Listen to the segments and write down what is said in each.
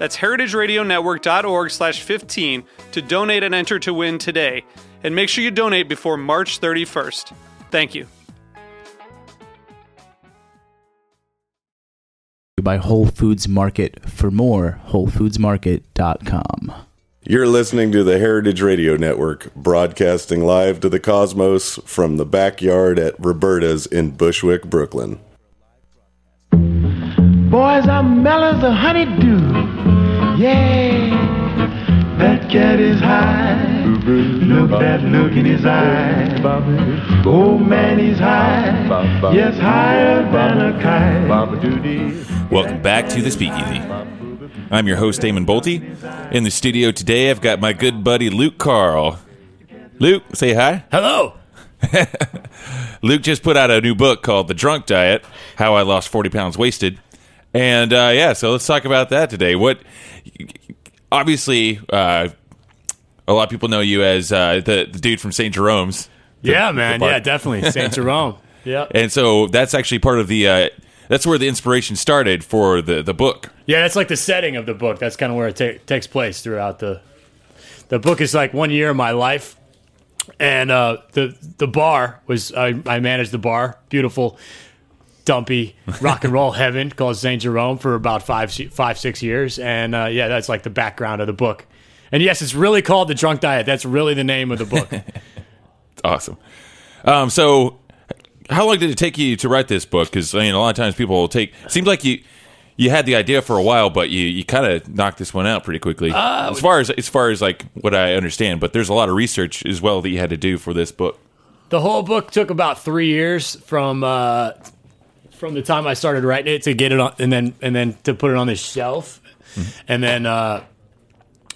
That's heritageradionetwork.org slash 15 to donate and enter to win today. And make sure you donate before March 31st. Thank you. by Whole Foods Market. For more, WholeFoodsMarket.com. You're listening to the Heritage Radio Network, broadcasting live to the cosmos from the backyard at Roberta's in Bushwick, Brooklyn. Boys, I'm mellow as a honeydew. Yeah. That cat is high. Look that look in his eye. Oh man, he's high. Yes, higher than a kite. Welcome back to the Speakeasy. I'm your host, Damon Boelte. In the studio today, I've got my good buddy Lüc Carl. Lüc, say hi. Hello. Lüc just put out a new book called The Drunk Diet How I Lost 40 Pounds Wasted. And uh, yeah, so let's talk about that today. What obviously, uh, a lot of people know you as uh, the, the dude from St. Jerome's. The- Yeah, man. Yeah, definitely. St. Jerome. Yeah. And so that's actually part of the. Uh, that's where the inspiration started for the the book. Yeah, that's like the setting of the book. That's kind of where it ta- takes place throughout the. The book is like one year of my life, and uh, the the bar was I, I managed the bar, beautiful, dumpy rock and roll heaven called Saint Jerome for about five five six years, and uh, yeah, that's like the background of the book. And yes, it's really called the Drunk Diet. That's really the name of the book. It's awesome. Um, so, how long did it take you to write this book? Because I mean, a lot of times people will take. Seems like you you had the idea for a while, but you you kind of knocked this one out pretty quickly. Uh, as far as as far as like what I understand, but there's a lot of research as well that you had to do for this book. The whole book took about three years from uh, from the time I started writing it to get it on, and then and then to put it on the shelf, and then. Uh,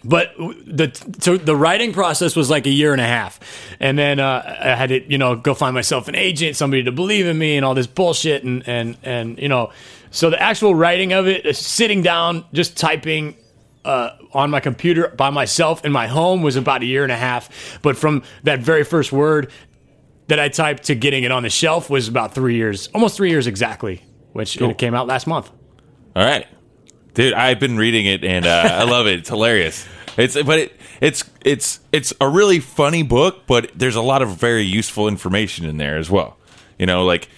but the so the writing process was like a year and a half, and then uh, I had to you know go find myself an agent, somebody to believe in me, and all this bullshit, and and and you know, so the actual writing of it, uh, sitting down, just typing uh, on my computer by myself in my home was about a year and a half. But from that very first word that I typed to getting it on the shelf was about three years, almost three years exactly, which it came out last month. All right, dude, I've been reading it and uh, I love it. It's hilarious. It's but it it's it's it's a really funny book, but there's a lot of very useful information in there as well. You know, like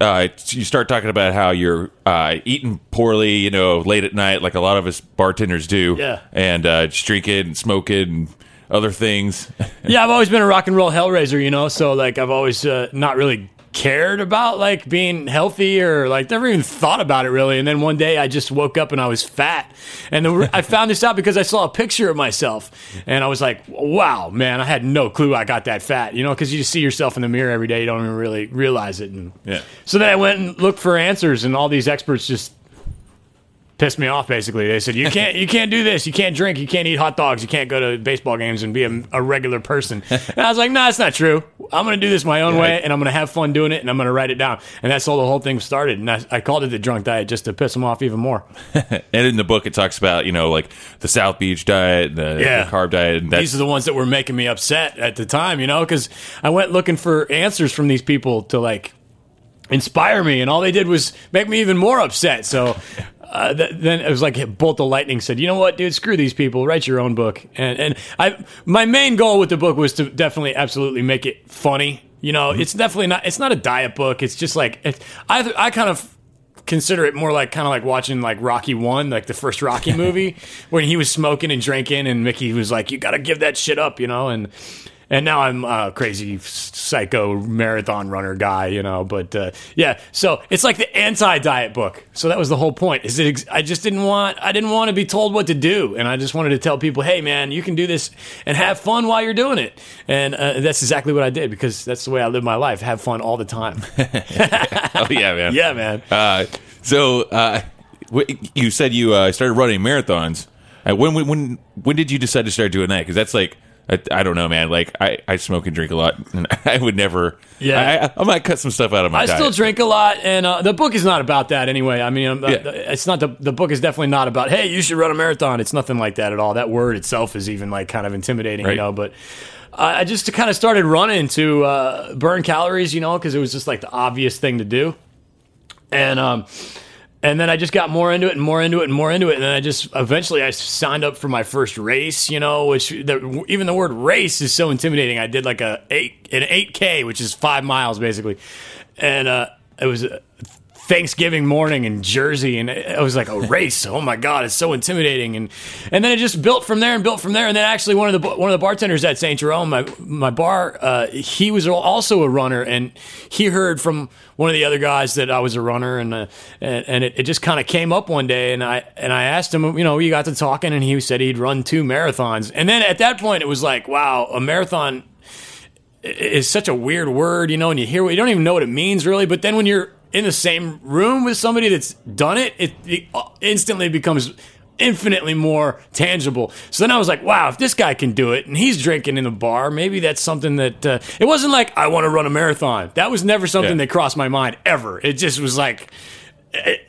uh, you start talking about how you're uh, eating poorly, you know, late at night, like a lot of us bartenders do, Yeah. and uh, just drinking and smoking and other things. yeah, I've always been a rock and roll hellraiser, you know. So like, I've always uh, not really cared about like being healthy or like never even thought about it really. And then one day I just woke up and I was fat, and the, I found this out because I saw a picture of myself, and I was like, wow, man, I had no clue I got that fat, you know, because you just see yourself in the mirror every day, you don't even really realize it. And Yeah. so then I went and looked for answers, and all these experts just pissed me off. Basically, they said you can't, you can't do this, you can't drink, you can't eat hot dogs, you can't go to baseball games and be a, a regular person. And I was like, no, nah, it's not true. I'm going to do this my own way, and I'm going to have fun doing it, and I'm going to write it down. And that's how the whole thing started. And I, I called it the drunk diet just to piss them off even more. and in the book, it talks about you know like the South Beach diet, the, Yeah. the carb diet. And These are the ones that were making me upset at the time, you know, because I went looking for answers from these people to like inspire me, and all they did was make me even more upset. So uh, th- then it was like a bolt of lightning said, "You know what, dude? Screw these people. Write your own book." And and I my main goal with the book was to definitely, absolutely make it funny. You know, it's definitely not. It's not a diet book. It's just like it's, I I kind of consider it more like kind of like watching like Rocky One, like the first Rocky movie, when he was smoking and drinking, and Mickey was like, "You got to give that shit up," you know, and and now I'm a crazy psycho marathon runner guy, you know. But uh, yeah, so it's like the anti-diet book. So that was the whole point. Is it? Ex- I just didn't want. I didn't want to be told what to do, and I just wanted to tell people, hey, man, you can do this and have fun while you're doing it. And uh, that's exactly what I did because that's the way I live my life. Have fun all the time. oh yeah, man. yeah, man. Uh, so uh, you said you uh, started running marathons. Uh, when when when when did you decide to start doing that? Because that's like I, I don't know, man. Like I, I smoke and drink a lot, and I would never. Yeah. I, I might cut some stuff out of my I diet. still drink a lot, and uh, the book is not about that anyway. I mean, um, uh, Yeah. it's not the the book is definitely not about hey, you should run a marathon. It's nothing like that at all. That word itself is even like kind of intimidating, Right. you know. But I I just kind of started running to uh, burn calories, you know, because it was just like the obvious thing to do, and um. And then I just got more into it and more into it and more into it. And then I just eventually I signed up for my first race, you know, which the, even the word race is so intimidating. I did like a eight an eight k, which is five miles basically, and uh, it was Thanksgiving morning in Jersey, and I was like a race. Oh my god, it's so intimidating. And and then it just built from there and built from there. And then actually one of the one of the bartenders at St. Jerome, my my bar, uh, he was also a runner, and he heard from one of the other guys that I was a runner, and uh, and, and it, it just kind of came up one day, and I and I asked him, you know, we got to talking, and he said he'd run two marathons, and then at that point it was like, wow, a marathon is such a weird word, you know, and you hear you don't even know what it means really. But then when you're in the same room with somebody that's done it, it, it instantly becomes infinitely more tangible. So then I was like, wow, if this guy can do it and he's drinking in the bar, maybe that's something that uh, it wasn't like I want to run a marathon. That was never something Yeah. that crossed my mind ever. It just was like.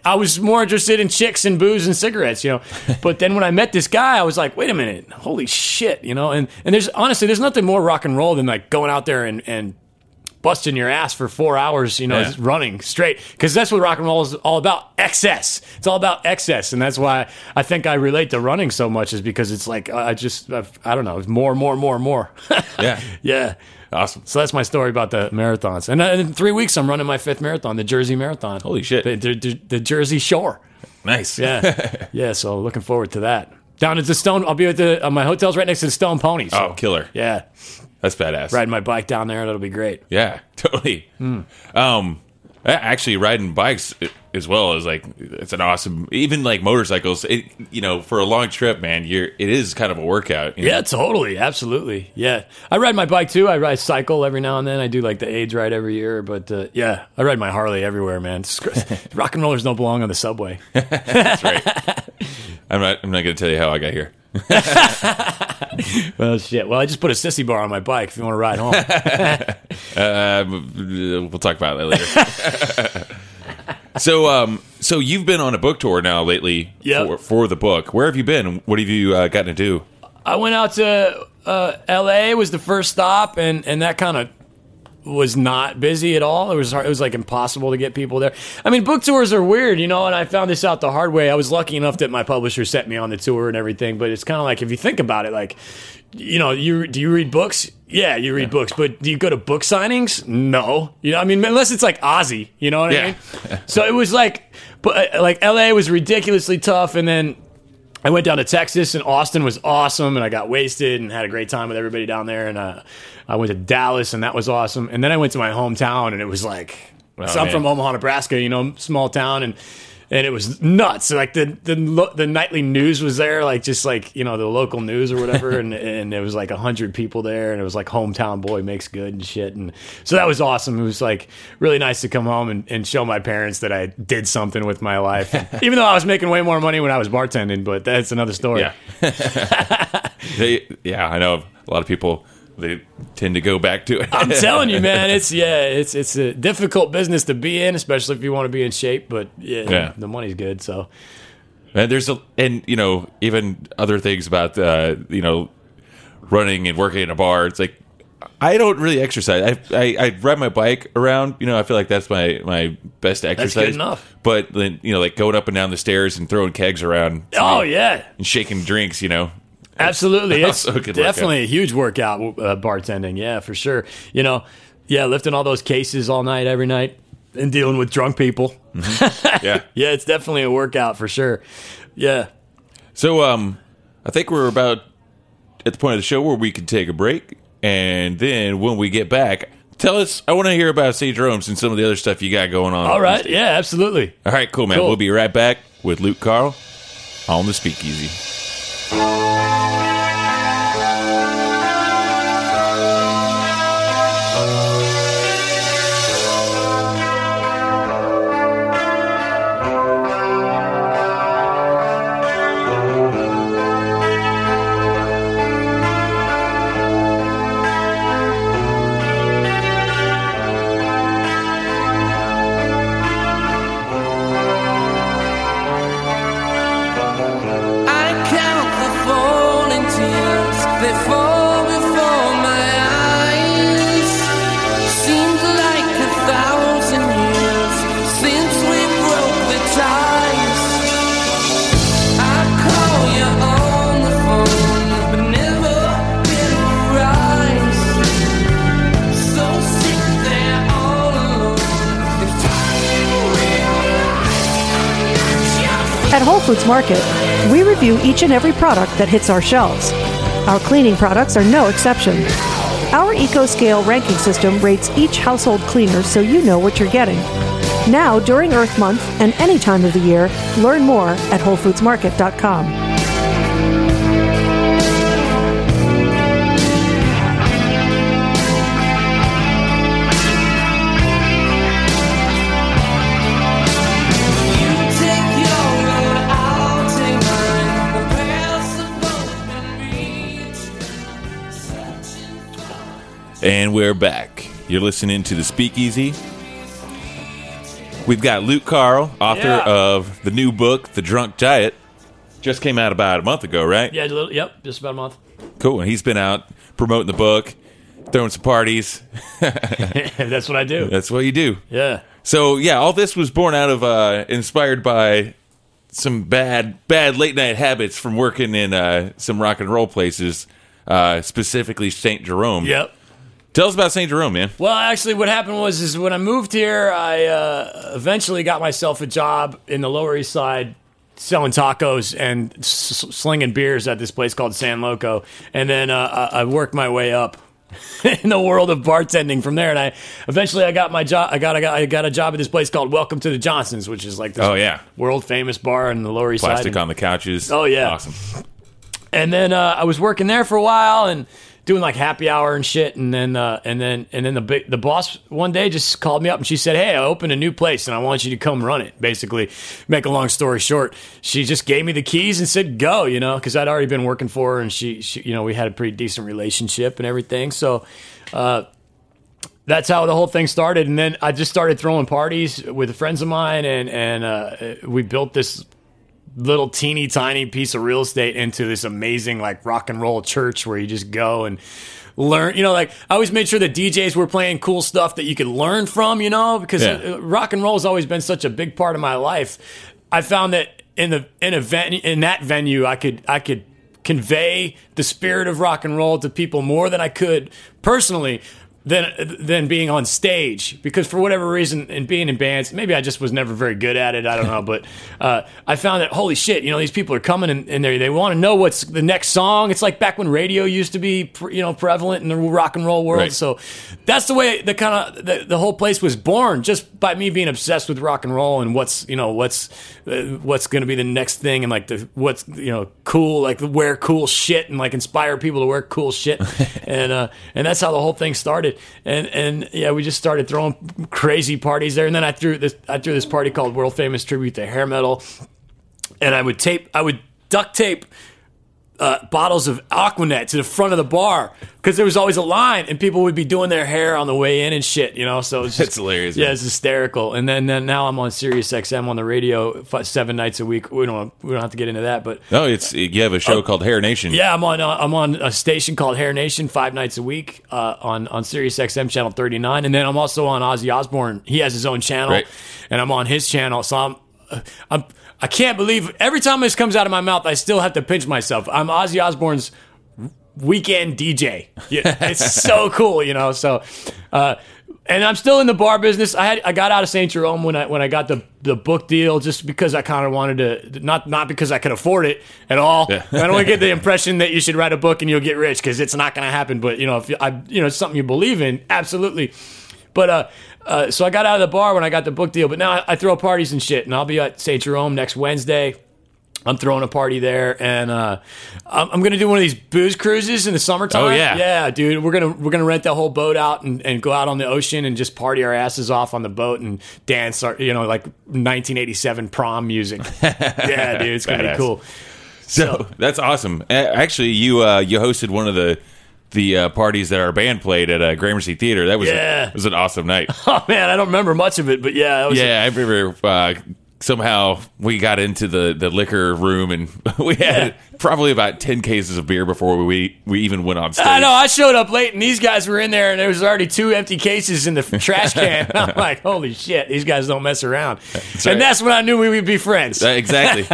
I was more interested in chicks and booze and cigarettes, you know. But then when I met this guy, I was like, wait a minute, holy shit, you know. And and there's honestly, there's nothing more rock and roll than like going out there and and busting your ass for four hours, you know, Yeah. running straight. Because that's what rock and roll is all about excess. It's all about excess. And that's why I think I relate to running so much, is because it's like, I just, I've, I don't know, it's more, more, more, more. Yeah. yeah. Awesome. So that's my story about the marathons. And uh, in three weeks, I'm running my fifth marathon, the Jersey Marathon. Holy shit. The, the, the, the Jersey Shore. Nice. Yeah. yeah. So looking forward to that. Down at the Stone, I'll be at the, uh, my hotel's right next to the Stone Pony. So, Oh, killer. yeah. That's badass. Riding my bike down there, that'll be great. Yeah, totally. Hmm. Um, actually, riding bikes as well is like it's an awesome. Even like motorcycles, it, you know, for a long trip, man, you're it is kind of a workout. you know? Yeah, totally, absolutely. Yeah, I ride my bike too. I ride cycle every now and then. I do like the AIDS ride every year, but uh, yeah, I ride my Harley everywhere, man. Rock and rollers don't belong on the subway. That's right. I'm not. I'm not going to tell you how I got here. Well, shit. Well, I just put a sissy bar on my bike. If you want to ride home, Um, we'll talk about that later. so, um, so you've been on a book tour now lately Yep. for, for the book. Where have you been? What have you uh, gotten to do? I went out to uh, L.A. was the first stop, and and that kind of was not busy at all. It was hard, it was like impossible to get people there. I mean, book tours are weird, you know. And I found this out the hard way. I was lucky enough that my publisher sent me on the tour and everything. But it's kind of like if you think about it, like you know, you do you read books? Yeah, you read books, but do you go to book signings? No, you know. I mean, unless it's like Ozzy, you know what I mean? so it was like, but uh, like L.A. was ridiculously tough, and then I went down to Texas and Austin was awesome, and I got wasted and had a great time with everybody down there. And uh, I went to Dallas, and that was awesome. And then I went to my hometown, and it was like, so I'm Oh, man. from Omaha, Nebraska, you know, small town, and and it was nuts. Like the the the nightly news was there, like just like you know the local news or whatever, and and there was like a hundred people there, and it was like hometown boy makes good and shit, and so that was awesome. It was like really nice to come home and, and show my parents that I did something with my life, even though I was making way more money when I was bartending. But that's another story. Yeah, they, yeah, I know a lot of people. They tend to go back to it. I'm telling you, man, it's yeah, it's it's a difficult business to be in, especially if you want to be in shape. But yeah, Yeah. the money's good. So And there's a, and you know, even other things about uh, you know, running and working in a bar. It's like I don't really exercise. I, I I ride my bike around. You know, I feel like that's my my best exercise. enough. But then you know, like going up and down the stairs and throwing kegs around. oh yeah, and shaking drinks. You know, Absolutely, it's Also a good definitely a huge workout. Uh, bartending, yeah, for sure. You know, yeah, lifting all those cases all night, every night, and dealing with drunk people. yeah. Yeah, it's definitely a workout for sure. Yeah, So um, I think we're about at the point of the show where we can take a break. and then when we get back, tell us. I want to hear about St. Jerome's and some of the other stuff you got going on. All right. Yeah, absolutely. All right, cool, man. Cool. We'll be right back with Lüc Carl on the Speakeasy. At Whole Foods Market, we review each and every product that hits our shelves. Our cleaning products are no exception. Our EcoScale ranking system rates each household cleaner so you know what you're getting. Now, during Earth Month and any time of the year, learn more at WholeFoodsMarket.com. And we're back. You're listening to the Speakeasy. We've got Lüc Carl, author Yeah. of the new book, The Drunk Diet. Just came out about a month ago, right? Yeah, a little, yep, just about a month. Cool. And he's been out promoting the book, throwing some parties. That's what I do. That's what you do. Yeah. So yeah, all this was born out of uh, inspired by some bad bad late night habits from working in uh, some rock and roll places, uh, specifically Saint Jerome. Yep. Tell us about Saint Jerome, man. Well, actually, what happened was is when I moved here, I uh, eventually got myself a job in the Lower East Side selling tacos and s- slinging beers at this place called San Loco, and then uh, I I worked my way up. in the world of bartending from there, and I eventually I got my job. I got, I got I got a job at this place called Welcome to the Johnsons, which is like this Oh, yeah. world famous bar in the Lower East Side. Plastic And- on the couches. Oh, yeah. awesome. and then uh, I was working there for a while and doing like happy hour and shit. And then uh, and then and then the big, the boss one day just called me up and she said, "Hey, I opened a new place and I want you to come run it." Basically, make a long story short, she just gave me the keys and said, "Go," you know, because I'd already been working for her and she, she, you know, we had a pretty decent relationship and everything. So. Uh, that's how the whole thing started. And then I just started throwing parties with friends of mine, and and uh, we built this little teeny tiny piece of real estate into this amazing like rock and roll church where you just go and learn you know like i always made sure that djs were playing cool stuff that you could learn from you know because Yeah. uh, rock and roll has always been such a big part of my life i found that in the in a venue in that venue i could i could convey the spirit of rock and roll to people more than i could personally than than being on stage. Because for whatever reason and being in bands maybe I just was never very good at it I don't know but uh, I found that holy shit you know these people are coming and, and they they want to know what's the next song. It's like back when radio used to be you know prevalent in the rock and roll world. Right. so that's the way the kind of the, the whole place was born just by me being obsessed with rock and roll and what's you know what's uh, what's going to be the next thing and like the what's you know cool like wear cool shit and like inspire people to wear cool shit. And uh and that's how the whole thing started and and yeah we just started throwing crazy parties there. And then I threw this I threw this party called world famous tribute to hair metal. And I would tape I would duct tape uh, bottles of Aquanet to the front of the bar because there was always a line and people would be doing their hair on the way in and shit, you know. So it's just That's hilarious, Yeah, man. it's hysterical. And then, then now I'm on Sirius XM on the radio f- seven nights a week. We don't we don't have to get into that, but No, it's you have a show called Hair Nation. Yeah, I'm on uh, I'm on a station called Hair Nation five nights a week uh, on on Sirius XM channel 39, and then I'm also on Ozzy Osbourne. He has his own channel, Right. and I'm on his channel. So I'm uh, I'm I can't believe every time this comes out of my mouth, I still have to pinch myself. I'm Ozzy Osbourne's weekend DJ. Yeah, it's so cool, you know. So, uh, and I'm still in the bar business. I had I got out of St. Jerome when I when I got the the book deal, just because I kind of wanted to not not because I could afford it at all. Yeah. I don't want to get the impression that you should write a book and you'll get rich because it's not going to happen. But you know, if you, I you know it's something you believe in, absolutely. But uh, uh, so I got out of the bar when I got the book deal. But now I, I throw parties and shit, and I'll be at St. Jerome next Wednesday. I'm throwing a party there, and uh, I'm, I'm gonna do one of these booze cruises in the summertime. Oh, yeah. yeah, dude. We're gonna we're gonna rent the whole boat out and, and go out on the ocean and just party our asses off on the boat and dance, our, you know, like 1987 prom music. yeah, dude, it's gonna be cool. So that's awesome. Actually, you uh, you hosted one of the the uh, parties that our band played at uh, Gramercy Theater. That was Yeah. was an awesome night. Oh man, I don't remember much of it, but yeah, yeah, I remember uh, somehow we got into the, the liquor room and we had probably about ten cases of beer before we we even went on stage. I know. I showed up late, and these guys were in there, and there was already two empty cases in the trash can. I'm like, holy shit, these guys don't mess around. right. And that's when I knew we would be friends. Uh, exactly.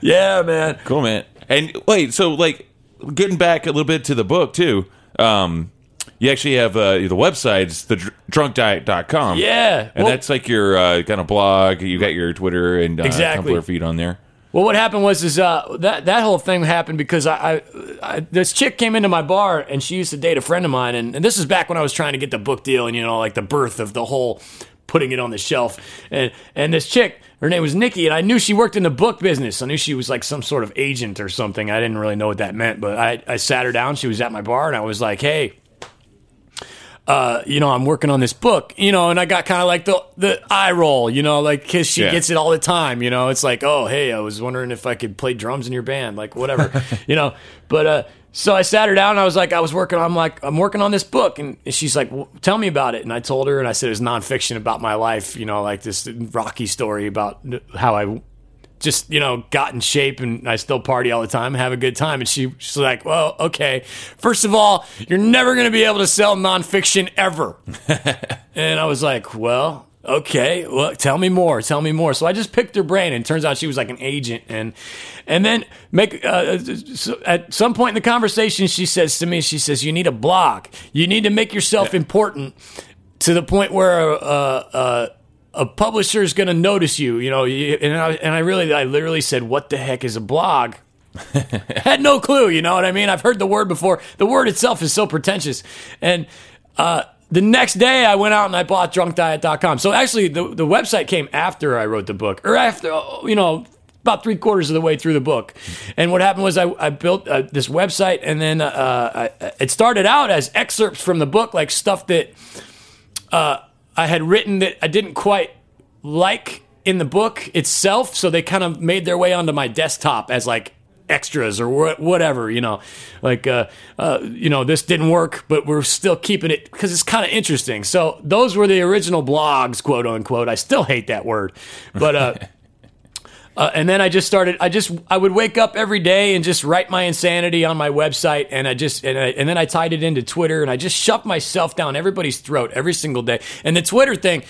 yeah, man. cool, man. And wait, so like getting back a little bit to the book too. Um, you actually have uh, the websites the dr- drunkdiet.com. Yeah. And Well- that's like your uh, kind of blog. You got your Twitter and uh, Exactly. Tumblr feed on there. Well, what happened was is uh, that that whole thing happened because I, I, I this chick came into my bar and she used to date a friend of mine, and, and this is back when I was trying to get the book deal and you know like the birth of the whole putting it on the shelf, and and this chick. Her name was Nikki, and I knew she worked in the book business. I knew she was like some sort of agent or something. I didn't really know what that meant, but I, I sat her down. She was at my bar, and I was like, "Hey, uh, you know, I'm working on this book, you know, and I got kind of like the the eye roll, you know, like because she Yeah. gets it all the time, you know. It's like, oh, hey, I was wondering if I could play drums in your band, like whatever, you know. But uh, so I sat her down, and I was like, I was working, I'm like, I'm working on this book, and she's like, well, tell me about it, and I told her, and I said it was nonfiction about my life, you know, like this Rocky story about how I just you know got in shape and I still party all the time, have a good time. And she, she's like, "Well, okay. First of all, you're never going to be able to sell nonfiction ever." and I was like, "Well." Okay, well, tell me more. Tell me more. So I just picked her brain, and it turns out she was like an agent, and and then make uh, so at some point in the conversation, she says to me, she says, "You need a blog. You need to make yourself important to the point where uh, uh, a publisher is going to notice you, you know, and I, and I really, I literally said, what the heck is a blog? Had no clue, you know what I mean? I've heard the word before. The word itself is so pretentious. And, uh, the next day I went out and I bought drunkdiet.com. So actually the, the website came after I wrote the book or after, uh, you know, about three quarters of the way through the book. And what happened was I, I built uh, this website and then, uh, I, it started out as excerpts from the book, like stuff that, I had written that I didn't quite like in the book itself, so they kind of made their way onto my desktop as like extras or wha- whatever, you know, like uh, uh, you know, this didn't work, but we're still keeping it because it's kind of interesting. So those were the original blogs, quote unquote. I still hate that word, but. Uh, Uh, and then I just started. I just I would wake up every day and just write my insanity on my website, and I just and, I, and then I tied it into Twitter, and I just shoved myself down everybody's throat every single day. And the Twitter thing,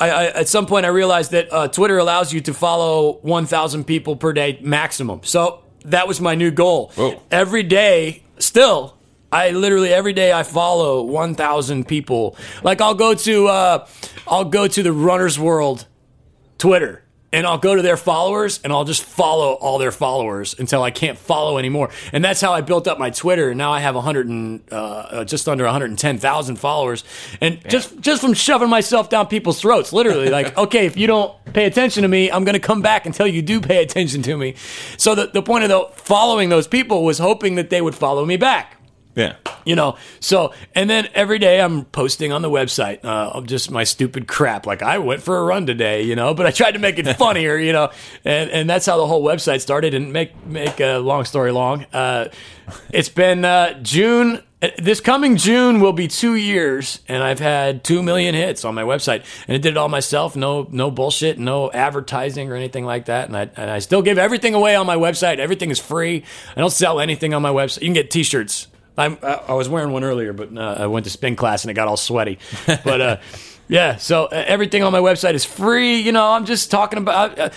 I, I at some point I realized that uh, Twitter allows you to follow 1,000 people per day maximum. So that was my new goal. Whoa. Every day, still. I literally every day I follow 1,000 people. Like I'll go to uh, I'll go to the Runner's World Twitter and I'll go to their followers and I'll just follow all their followers until I can't follow anymore. And that's how I built up my Twitter. And now I have 100 and uh, uh, just under 110,000 followers. And just just from shoving myself down people's throats, literally, like, okay, if you don't pay attention to me, I'm going to come back until you do pay attention to me. So the, the point of the following those people was hoping that they would follow me back Yeah. you know so and then every day i'm posting on the website uh, of just my stupid crap like i went for a run today you know but i tried to make it funnier you know and and that's how the whole website started and make make a long story long uh, it's been uh, june uh, this coming June will be two years, and I've had two million hits on my website, and I did it all myself. No, no bullshit, no advertising or anything like that. And I, and I still give everything away on my website. Everything is free. I don't sell anything on my website. You can get T-shirts. I'm, I I was wearing one earlier, but uh, I went to spin class and it got all sweaty. But uh, yeah, so uh, everything on my website is free. You know, I'm just talking about. Uh,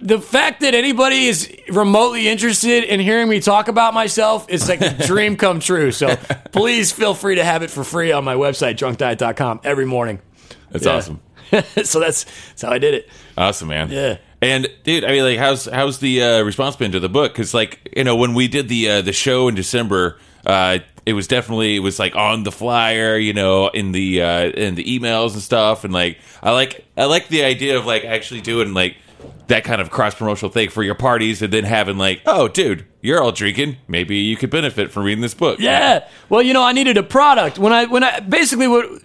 the fact that anybody is remotely interested in hearing me talk about myself is like a dream come true. So please feel free to have it for free on my website, drunkdiet.com, every morning. That's Yeah. awesome. so that's that's how I did it. Awesome, man. Yeah. And dude, I mean, like, how's how's the uh, response been to the book? Because, like, you know, when we did the uh, the show in December, uh, it was definitely it was like on the flyer, you know, in the uh, in the emails and stuff. And like, I like I like the idea of like actually doing like that kind of cross promotional thing for your parties, and then having like, oh, dude, you're all drinking. Maybe you could benefit from reading this book. Yeah. Well, you know, I needed a product when I when I basically what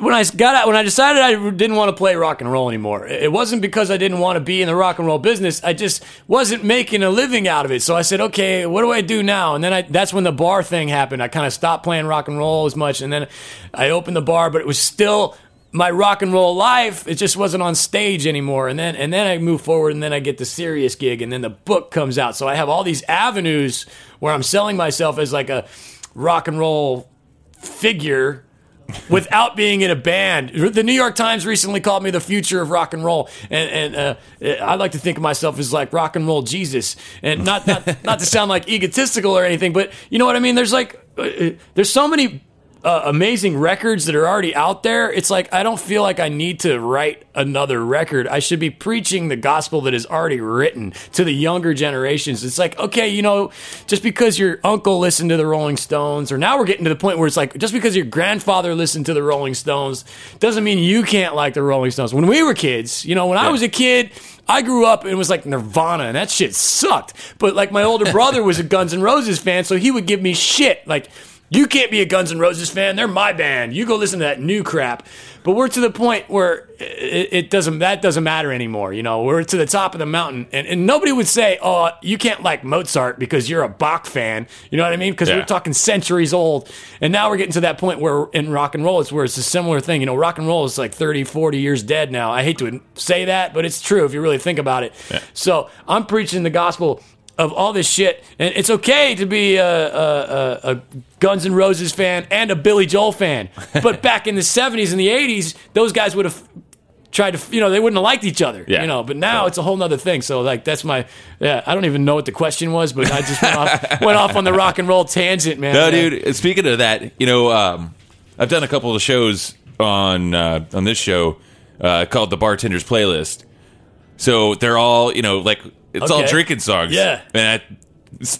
when I got out when I decided I didn't want to play rock and roll anymore. It wasn't because I didn't want to be in the rock and roll business. I just wasn't making a living out of it. So I said, okay, what do I do now? And then I, that's when the bar thing happened. I kind of stopped playing rock and roll as much, and then I opened the bar, but it was still my rock and roll life. It just wasn't on stage anymore. And then and then I move forward, and then I get the Sirius gig, and then the book comes out. So I have all these avenues where I'm selling myself as like a rock and roll figure without being in a band. The New York Times recently called me the future of rock and roll, and, and uh, I like to think of myself as like rock and roll Jesus, and not not not to sound like egotistical or anything, but you know what I mean. There's like uh, uh, there's so many. Uh, amazing records that are already out there. It's like I don't feel like I need to write another record. I should be preaching the gospel that is already written to the younger generations. It's like, okay, you know, just because your uncle listened to the Rolling Stones, or now we're getting to the point where it's like, just because your grandfather listened to the Rolling Stones doesn't mean you can't like the Rolling Stones. When we were kids, you know, when I was a kid, I grew up and it was like Nirvana, and that shit sucked. But like my older brother was a Guns N' Roses fan, so he would give me shit like. You can't be a Guns N' Roses fan. They're my band. You go listen to that new crap. But we're to the point where it, it doesn't that doesn't matter anymore. You know, we're to the top of the mountain, and, and nobody would say, "Oh, you can't like Mozart because you're a Bach fan." You know what I mean? Because Yeah. we're talking centuries old, and now we're getting to that point where in rock and roll, it's where it's a similar thing. You know, rock and roll is like 30, 40 years dead now. I hate to say that, but it's true if you really think about it. So I'm preaching the gospel of all this shit, and it's okay to be a, a, a, Guns N' Roses fan and a Billy Joel fan. But back in the '70s and the '80s, those guys would have tried to, you know, they wouldn't have liked each other, Yeah. you know. But now it's a whole nother thing. So like, that's my, yeah. I don't even know what the question was, but I just went off, went off on the rock and roll tangent, man. No, Yeah. dude. Speaking of that, you know, um, I've done a couple of shows on uh, on this show uh, called the Bartender's Playlist. So they're all, you know, like it's all drinking songs. Yeah. and I,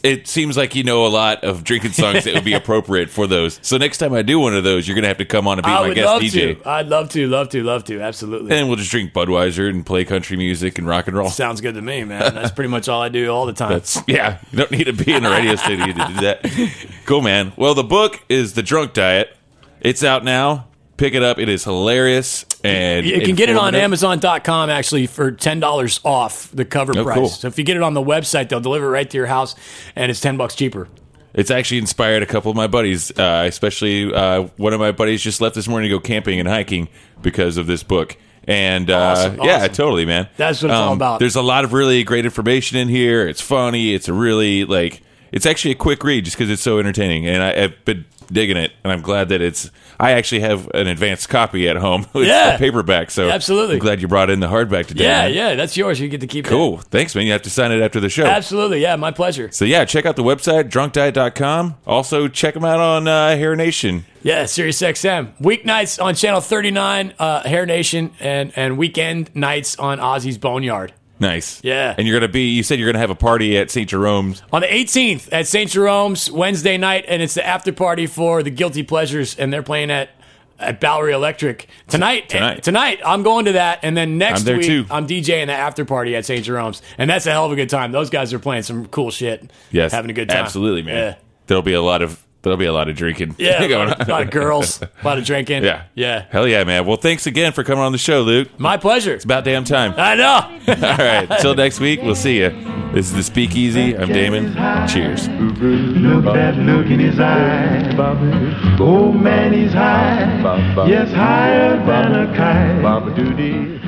it seems like you know a lot of drinking songs that would be appropriate for those. So next time I do one of those, you're gonna have to come on and be I my would guest love DJ. to. I'd love to, love to, love to. Absolutely. And we'll just drink Budweiser and play country music and rock and roll. Sounds good to me, man. That's pretty much all I do all the time. That's yeah. You don't need to be in a radio studio to do that. Cool, man. Well, the book is The Drunk Diet. It's out now. Pick it up. It is hilarious and You can get it on. Amazon.com actually for ten dollars off the cover Oh, price. cool. So if you get it on the website, they'll deliver it right to your house, and it's ten bucks cheaper. It's actually inspired a couple of my buddies, uh, especially uh, one of my buddies just left this morning to go camping and hiking because of this book. And uh, Awesome, yeah, awesome. totally, man. Um, That's what it's all about. There's a lot of really great information in here. It's funny. It's a really like. It's actually a quick read just because it's so entertaining, and I, I've been digging it. And I'm glad that it's. I actually have an advanced copy at home. It's Yeah. the paperback. So Absolutely. I'm glad you brought in the hardback today. Yeah, man. yeah, that's yours. You get to keep it. Cool. Thanks, man. You have to sign it after the show. Absolutely, yeah, my pleasure. So yeah, check out the website drunkdiet.com. Also check them out on uh, Hair Nation. Yeah, Sirius XM. Weeknights on channel 39, uh, Hair Nation, and, and weekend nights on Ozzy's Boneyard. Nice. Yeah. And you're gonna be. You said you're gonna have a party at St. Jerome's. On the 18th at St. Jerome's, Wednesday night, and it's the after party for the Guilty Pleasures, and they're playing at at Bowery Electric tonight. Tonight. tonight, I'm going to that, and then next I'm week too. I'm DJing the after party at St. Jerome's, and that's a hell of a good time. Those guys are playing some cool shit. Yes. having a good time. Absolutely, man. Yeah. There'll be a lot of. There'll be a lot of drinking. Yeah, a going lot, on. of, lot of girls, a lot of drinking. Yeah. yeah. Hell yeah, man. Well, thanks again for coming on the show, Lüc. My pleasure. It's about damn time. I know. All right. Until next week, we'll see you. This is the Speakeasy. I'm Damon. Cheers. Look that look in his eye. Oh man, he's high. Yes, higher than a kite.